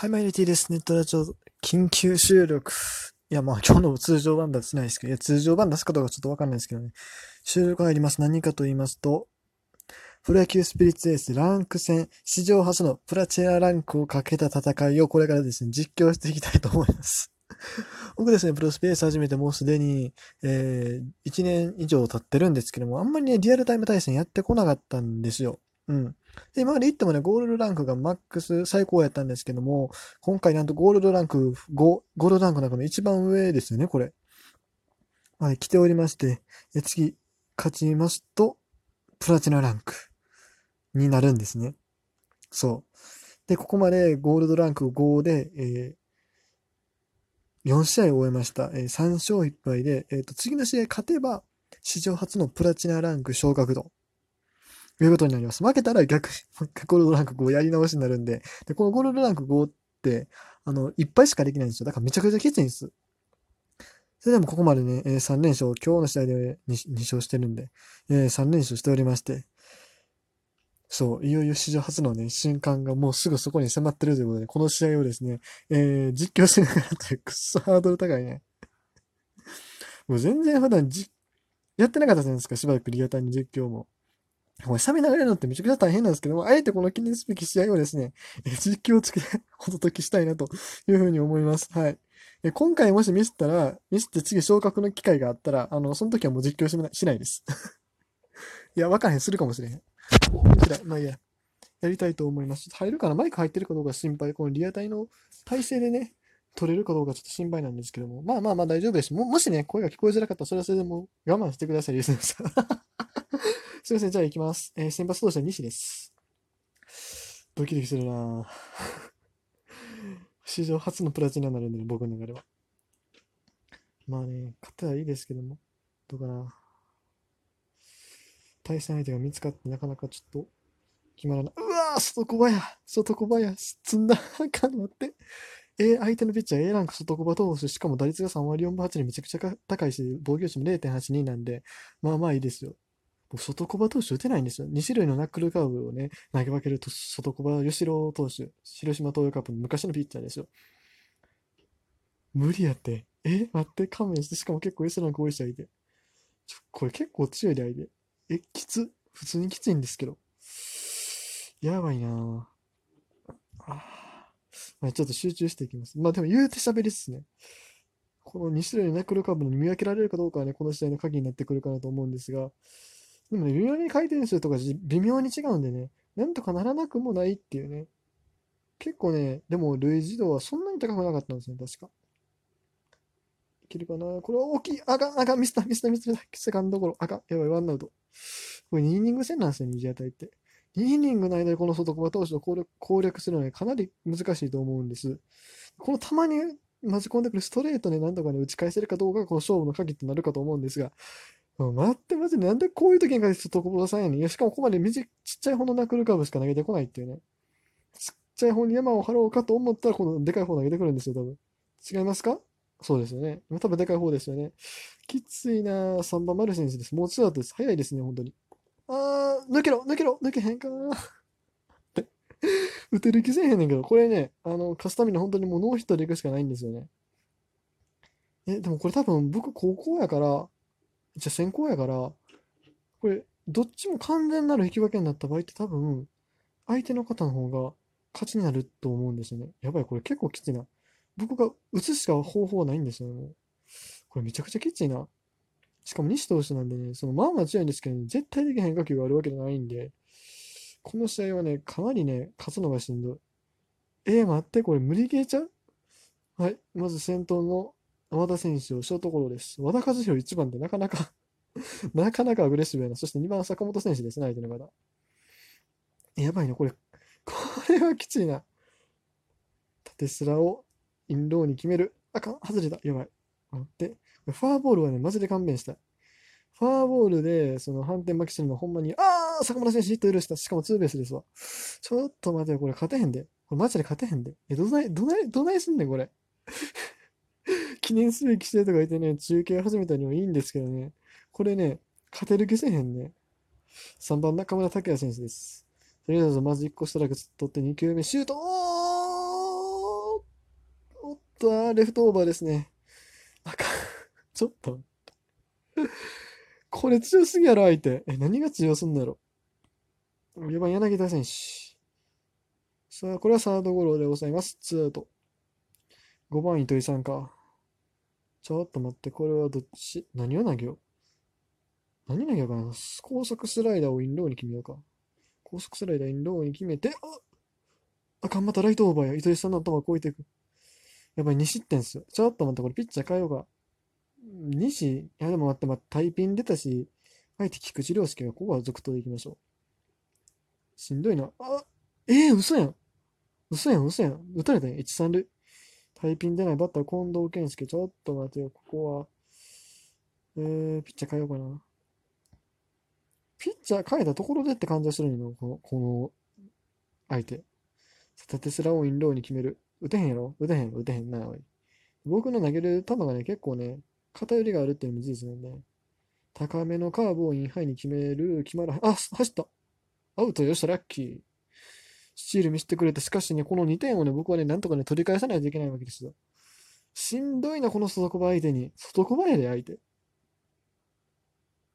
はい、マイルティです。ネットラジオ緊急収録。いや、まあ 今日の通常版出せないですけど、いや、通常版出すかどうかちょっとわかんないですけどね。収録入ります。何かと言いますと、プロ野球スピリッツエースランク戦、史上初のプラチナランクをかけた戦いをこれからですね、実況していきたいと思います。僕ですね、プロスペース始めてもうすでに、えー、1年以上経ってるんですけども、あんまりね、リアルタイム対戦やってこなかったんですよ。うん。で、今まで言ってもね、ゴールドランクがマックス最高やったんですけども、今回なんとゴールドランク5、ゴールドランクの中の一番上ですよね、これ。はい、来ておりまして、次、勝ちますと、プラチナランクになるんですね。そう。で、ここまでゴールドランク5で、えー、4試合を終えました。えー、3勝1敗で、えっ、ー、と、次の試合勝てば、史上初のプラチナランク昇格度いうことになります。負けたら逆、ゴールドランク5やり直しになるんで、で、このゴールドランク5って、あの、いっぱいしかできないんですよ。だからめちゃくちゃきついんです。それでもここまでね、えー、3連勝、今日の試合で 2, 2勝してるんで、えー、3連勝しておりまして、そう、いよいよ史上初のね、瞬間がもうすぐそこに迫ってるということで、この試合をですね、えー、実況しながらというくっそハードル高いね。もう全然普段じ、やってなかったじゃないですか、しばらくリアタイに実況も。これ、サメ流れるのってめちゃくちゃ大変なんですけども、あえてこの記念すべき試合をですね、実況をつけてお届けしたいなというふうに思います。はい。で今回もしミスったら、ミスって次昇格の機会があったら、あの、その時はもう実況しないしないです。いや、わからへん、するかもしれへん。まあいいや。やりたいと思います。入るかな？マイク入ってるかどうか心配。このリアタイの体制でね、取れるかどうかちょっと心配なんですけども。まあまあまあ大丈夫です。ももしね、声が聞こえづらかったら、それはそれでも我慢してください、リスナーさん。すいません、じゃあ行きます。えー、先発投手は西です。ドキドキするな 史上初のプラチナになるんで、ね、僕の中では。まあね、勝ったらいいですけども、どうかな。対戦相手が見つかってなかなかちょっと決まらない。うわー外小林外小林積んだあかん待って。え相手のピッチャー A ランク外小林投手、しかも打率が3割4分8厘めちゃくちゃ高いし、防御率も0.82なんで、まあまあいいですよ。外小葉投手打てないんですよ。2種類のナックルカーブをね、投げ分けると外小葉吉郎投手、広島東洋カップの昔のピッチャーですよ。無理やって。え待って、勘弁して、しかも結構 S ランク多い人がいて。ちょ、これ結構強いで相手。え、きつ。普通にきついんですけど。やばいなぁ。あまあ、ちょっと集中していきます。まあでも言うて喋りっすね。この2種類のナックルカーブに見分けられるかどうかはね、この試合の鍵になってくるかなと思うんですが、でもね、微妙に回転数とか微妙に違うんでね、なんとかならなくもないっていうね。結構ね、でも類似度はそんなに高くなかったんですね、確か。いけるかな？これは大きい。あかん、あかん、ミスター、ミスター、ミスター、セカンドゴロ。あかん、やばい、ワンアウト。これ2イニング戦なんですよ、二次当たりって。2イニングの間でこの外小投手を攻略攻略するのはかなり難しいと思うんです。このたまに混じ込んでくるストレートでなんとかね、打ち返せるかどうかがこの勝負の鍵となるかと思うんですが、待って待って、なんでこういう時に限ってトコボさんやねん。しかもここまでちっちゃい方のナックルカーブしか投げてこないっていうね。ちっちゃい方に山を張ろうかと思ったら、このでかい方投げてくるんですよ、多分。違いますか？そうですよね。多分でかい方ですよね。きついな3番丸選手です。もうツーアウトです。早いですね、本当に。あー、抜けろ抜けろ抜けへんかな打てる気せえへんねんけど、これね、あの、勝つために本当にもうノーヒットでいくしかないんですよね。え、でもこれ多分僕高校やから、じゃあ先行やから、これ、どっちも完全なる引き分けになった場合って多分、相手の方の方が勝ちになると思うんですよね。やばい、これ結構きついな。僕が打つしか方法ないんですよね。これめちゃくちゃきついな。しかも西投手なんでね、そのまあまあ強いんですけど、ね、絶対的変化球があるわけじゃないんで、この試合はね、かなりね、勝つのがしんどい。えー、待って、これ無理ゲーちゃう？はい。まず先頭の和田選手をショートゴロです。和田和弘1番ってなかなか なかなかアグレッシブやな。そして2番坂本選手ですね、相手の方。やばいな、これ。これはきついな。縦スラをインローに決める。あかん、外れた。やばい。待って。ファーボールはね、マジで勘弁したい。ファーボールで、その反転負けするのほんまに、あー坂本選手ヒット許した。しかもツーベースですわ。ちょっと待てよ、これ勝てへんで。これマジで勝てへんで。え、どない、どない、どないすんねん、これ。記念すべき試合とかいてね、中継始めたにはいいんですけどね、これね、勝てる気せへんね。3番中村拓也選手です。とりあえずまず1個ストライク取って2球目シュートおっと、レフトオーバーですね。あかん。ちょっと。これ強すぎやろ、相手。え、何が強すんだろう。4番、柳田選手。さあ、これはサードゴロでございます。ツーアウト。5番、糸井さんか。ちょっと待って、これはどっち？何を投げよう？何投げようかな？高速スライダーをインローに決めようか。高速スライダーインローに決めて、ああかん、またライトオーバーや。糸井さんの頭超えていく。やっぱり2失点っすよ。ちょっと待って、これピッチャー変えようか。西、いやでも待って、まあ、タイピン出たし、相手菊池涼介がここは続投でいきましょう。しんどいな。あええー、嘘やん。嘘やん、嘘やん。打たれたんや。1、3塁。タイピン出ないバッター、近藤健介。ちょっと待てよ。ここは。えー、ピッチャー変えようかな。ピッチャー変えたところでって感じはするんよ。この、この、相手。縦スラをインローに決める。打てへんやろ？打てへん、打てへんな、おい。僕の投げる球がね、結構ね、偏りがあるっていうのも事実なんで、高めのカーブをインハイに決める、決まらあ、走ったアウトよっしゃ、ラッキー。スチール見せてくれて、しかしね、この2点をね、僕はね、なんとかね、取り返さないといけないわけですよ。しんどいな、この外小場相手に。外小場やで、相手。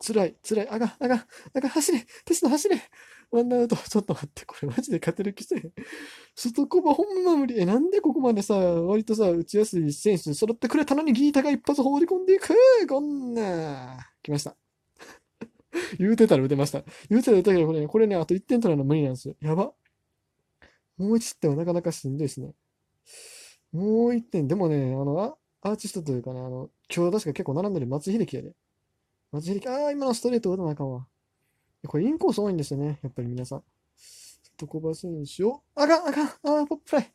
辛い、辛い、あが、あが、あが、走れ、テスト走れ。ワンアウト、ちょっと待って、これマジで勝てる気せえ外コバほんま無理。え、なんでここまでさ、割とさ、打ちやすい選手に揃ってくれたのにギータが一発放り込んでいくこんな。来ました。言うてたら打てました。言うてたら打てたけど、これね、これね、あと1点取るの無理なんですよ。やば。もう1点はなかなかしんどいですね。もう1点、でもね、あの、アーティストというかね、あの、今日確か結構並んでる松秀樹やで。松秀樹、ああ、今のストレート打たなあかんわ。これインコース多いんですよね、やっぱり皆さん。床場選手を、あかん、あかん、あー、ポップフライ。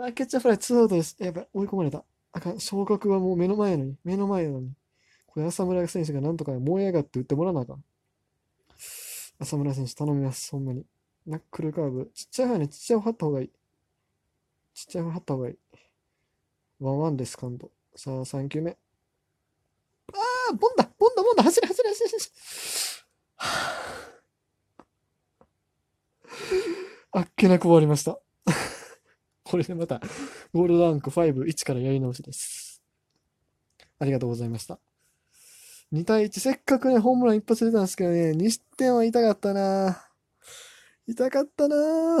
あ、キャッチャーフライ、ツーアウトです。やばい、追い込まれた。あかん、昇格はもう目の前のに、目の前なのに。これ、浅村選手がなんとか燃え上がって打ってもらわなあかん。浅村選手頼みます、ほんまに。ナックルカーブ。ちっちゃい方ね、ちっちゃい方張った方がいい。ちっちゃい方張った方がいい。ワンワンです、カウント。さあ、3球目。ああ、ボンだボンだボンだ走れ走れ走れ走れあっけなく終わりました。これでまた、ゴールドランク5、1からやり直しです。ありがとうございました。2対1、せっかくね、ホームラン一発出たんですけどね、2失点は痛かったな痛かったな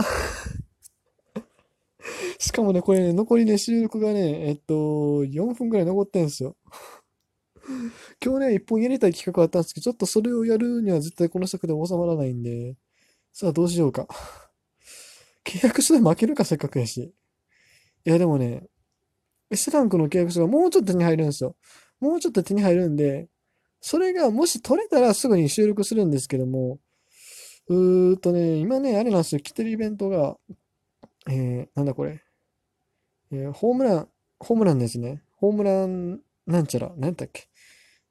しかもね、これね、残りね、収録がね、えっと、4分くらい残ってんすよ。今日ね、一本やりたい企画あったんですけど、ちょっとそれをやるには絶対この尺で収まらないんで、さあどうしようか。契約書で負けるか、せっかくやし。いや、でもね、S ランクの契約書がもうちょっと手に入るんですよ。もうちょっと手に入るんで、それがもし取れたらすぐに収録するんですけども、うーっとね、今ね、あれなんですよ、来てるイベントが、えー、なんだこれ。えー、ホームラン、ホームランですね。ホームラン、なんちゃら、なんだっけ。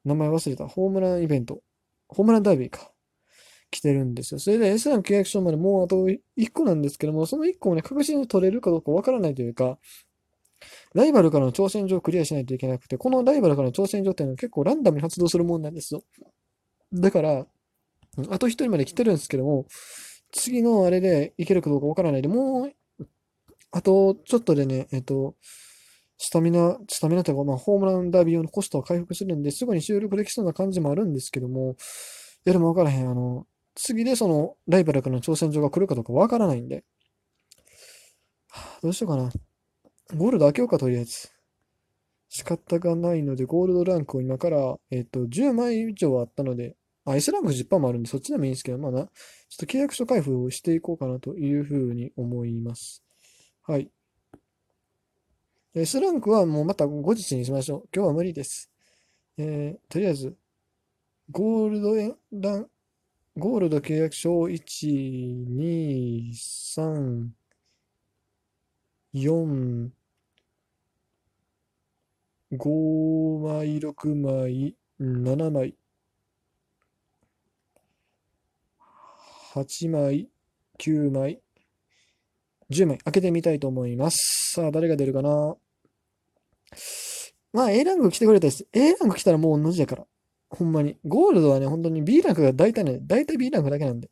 名前忘れた。ホームランイベント。ホームランダービーか。来てるんですよ。それで S ラン契約書までもうあと1個なんですけども、その1個をね、確実に取れるかどうかわからないというか、ライバルからの挑戦状をクリアしないといけなくて、このライバルからの挑戦状っていうのは結構ランダムに発動するもんなんですよ。だから、あと1人まで来てるんですけども、次のあれでいけるかどうかわからないで、もう、あとちょっとでね、えっと、スタミナ、スタミナというか、まあ、ホームランダービー用のコストは回復するんで、すぐに収録できそうな感じもあるんですけども、いやでもわからへん。あの、次でその、ライバルからの挑戦状が来るかどうかわからないんで。どうしようかな。ゴールド開けようか、とりあえず。仕方がないので、ゴールドランクを今から、えっ、と、10枚以上あったので、あ、S ランク10%もあるんで、そっちでもいいんですけど、まあな、ちょっと契約書開封をしていこうかなというふうに思います。はい。S ランクはもうまた後日にしましょう。今日は無理です。えー、とりあえず、ゴールドラン、ゴールド契約書を1、2、3、4、5枚、6枚、7枚、8枚、9枚、10枚開けてみたいと思います。さあ、誰が出るかな？まあ、A ランク来てくれたです。A ランク来たらもう同じやから。ほんまに。ゴールドはね、本当に B ランクが大体ね、大体 B ランクだけなんで。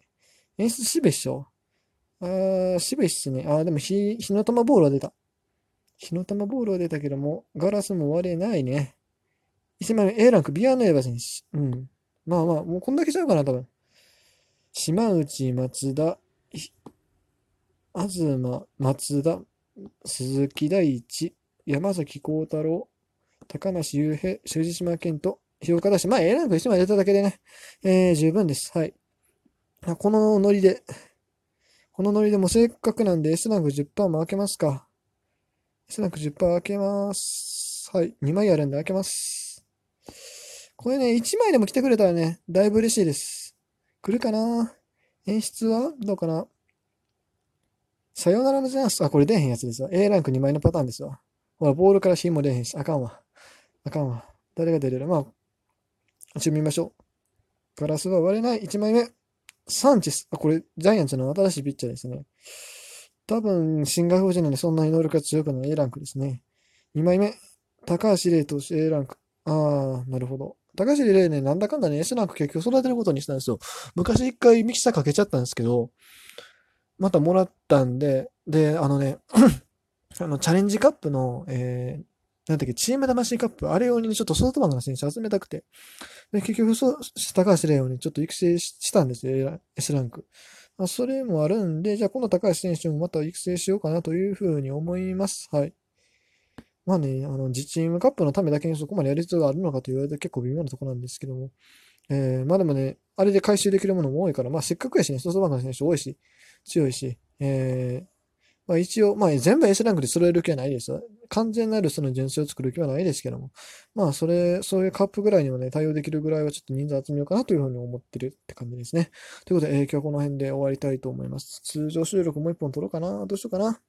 演出しべっしょあー、しべっすね。あー、でもひ、火の玉ボールは出た。火の玉ボールは出たけども、ガラスも割れないね。1枚目、A ランク、ビアネーバ選手。うん。まあまあ、もうこんだけちゃうかな、多分。島内、松田、東、松田、鈴木大地、山崎幸太郎、高梨雄平、修二島健人、評価出し。まあ、A ランク1枚出ただけでね、えー、十分です。はい。このノリで、このノリでもせっかくなんで S ランク10%も開けますか。S ランク10%開けます。はい。2枚あるんで開けます。これね、1枚でも来てくれたらね、だいぶ嬉しいです。来るかな？演出はどうかな？さよならのチャンス。あ、これ出へんやつですわ。A ランク2枚のパターンですわ。ほら、ボールから芯も出へんし。あかんわ。あかんわ。誰が出れる？まあ、一応見ましょう。ガラスは割れない。1枚目。サンチェス。あ、これ、ジャイアンツの新しいピッチャーですね。多分、シンガポールなんでそんなに能力が強くない A ランクですね。2枚目。高橋礼投手 A ランク。ああ、なるほど。高橋礼ね、なんだかんだね、S ランク結局育てることにしたんですよ。昔一回ミキサーかけちゃったんですけど、またもらったんで、で、あのね、あの、チャレンジカップの、えー、なんだっけ、チーム魂カップ、あれ用にちょっとソフトバンクの選手集めたくて、で、結局そう、高橋礼をね、ちょっと育成したんですよ、S ランク。まあ、それもあるんで、じゃあ今度高橋選手もまた育成しようかなというふうに思います。はい。まあね、あの、自チームカップのためだけにそこまでやる必要があるのかと言われて結構微妙なとこなんですけども、えー、まあでもね、あれで回収できるものも多いから、まあせっかくやしね、ソフトバンクの選手多いし、強いし、えー、まあ一応、まあ全部 S ランクで揃える気はないですよ。完全なるその純正を作る気はないですけども。まあそれ、そういうカップぐらいにはね、対応できるぐらいはちょっと人数集めようかなというふうに思ってるって感じですね。ということで、えー、今日はこの辺で終わりたいと思います。通常収録もう一本撮ろうかなどうしようかな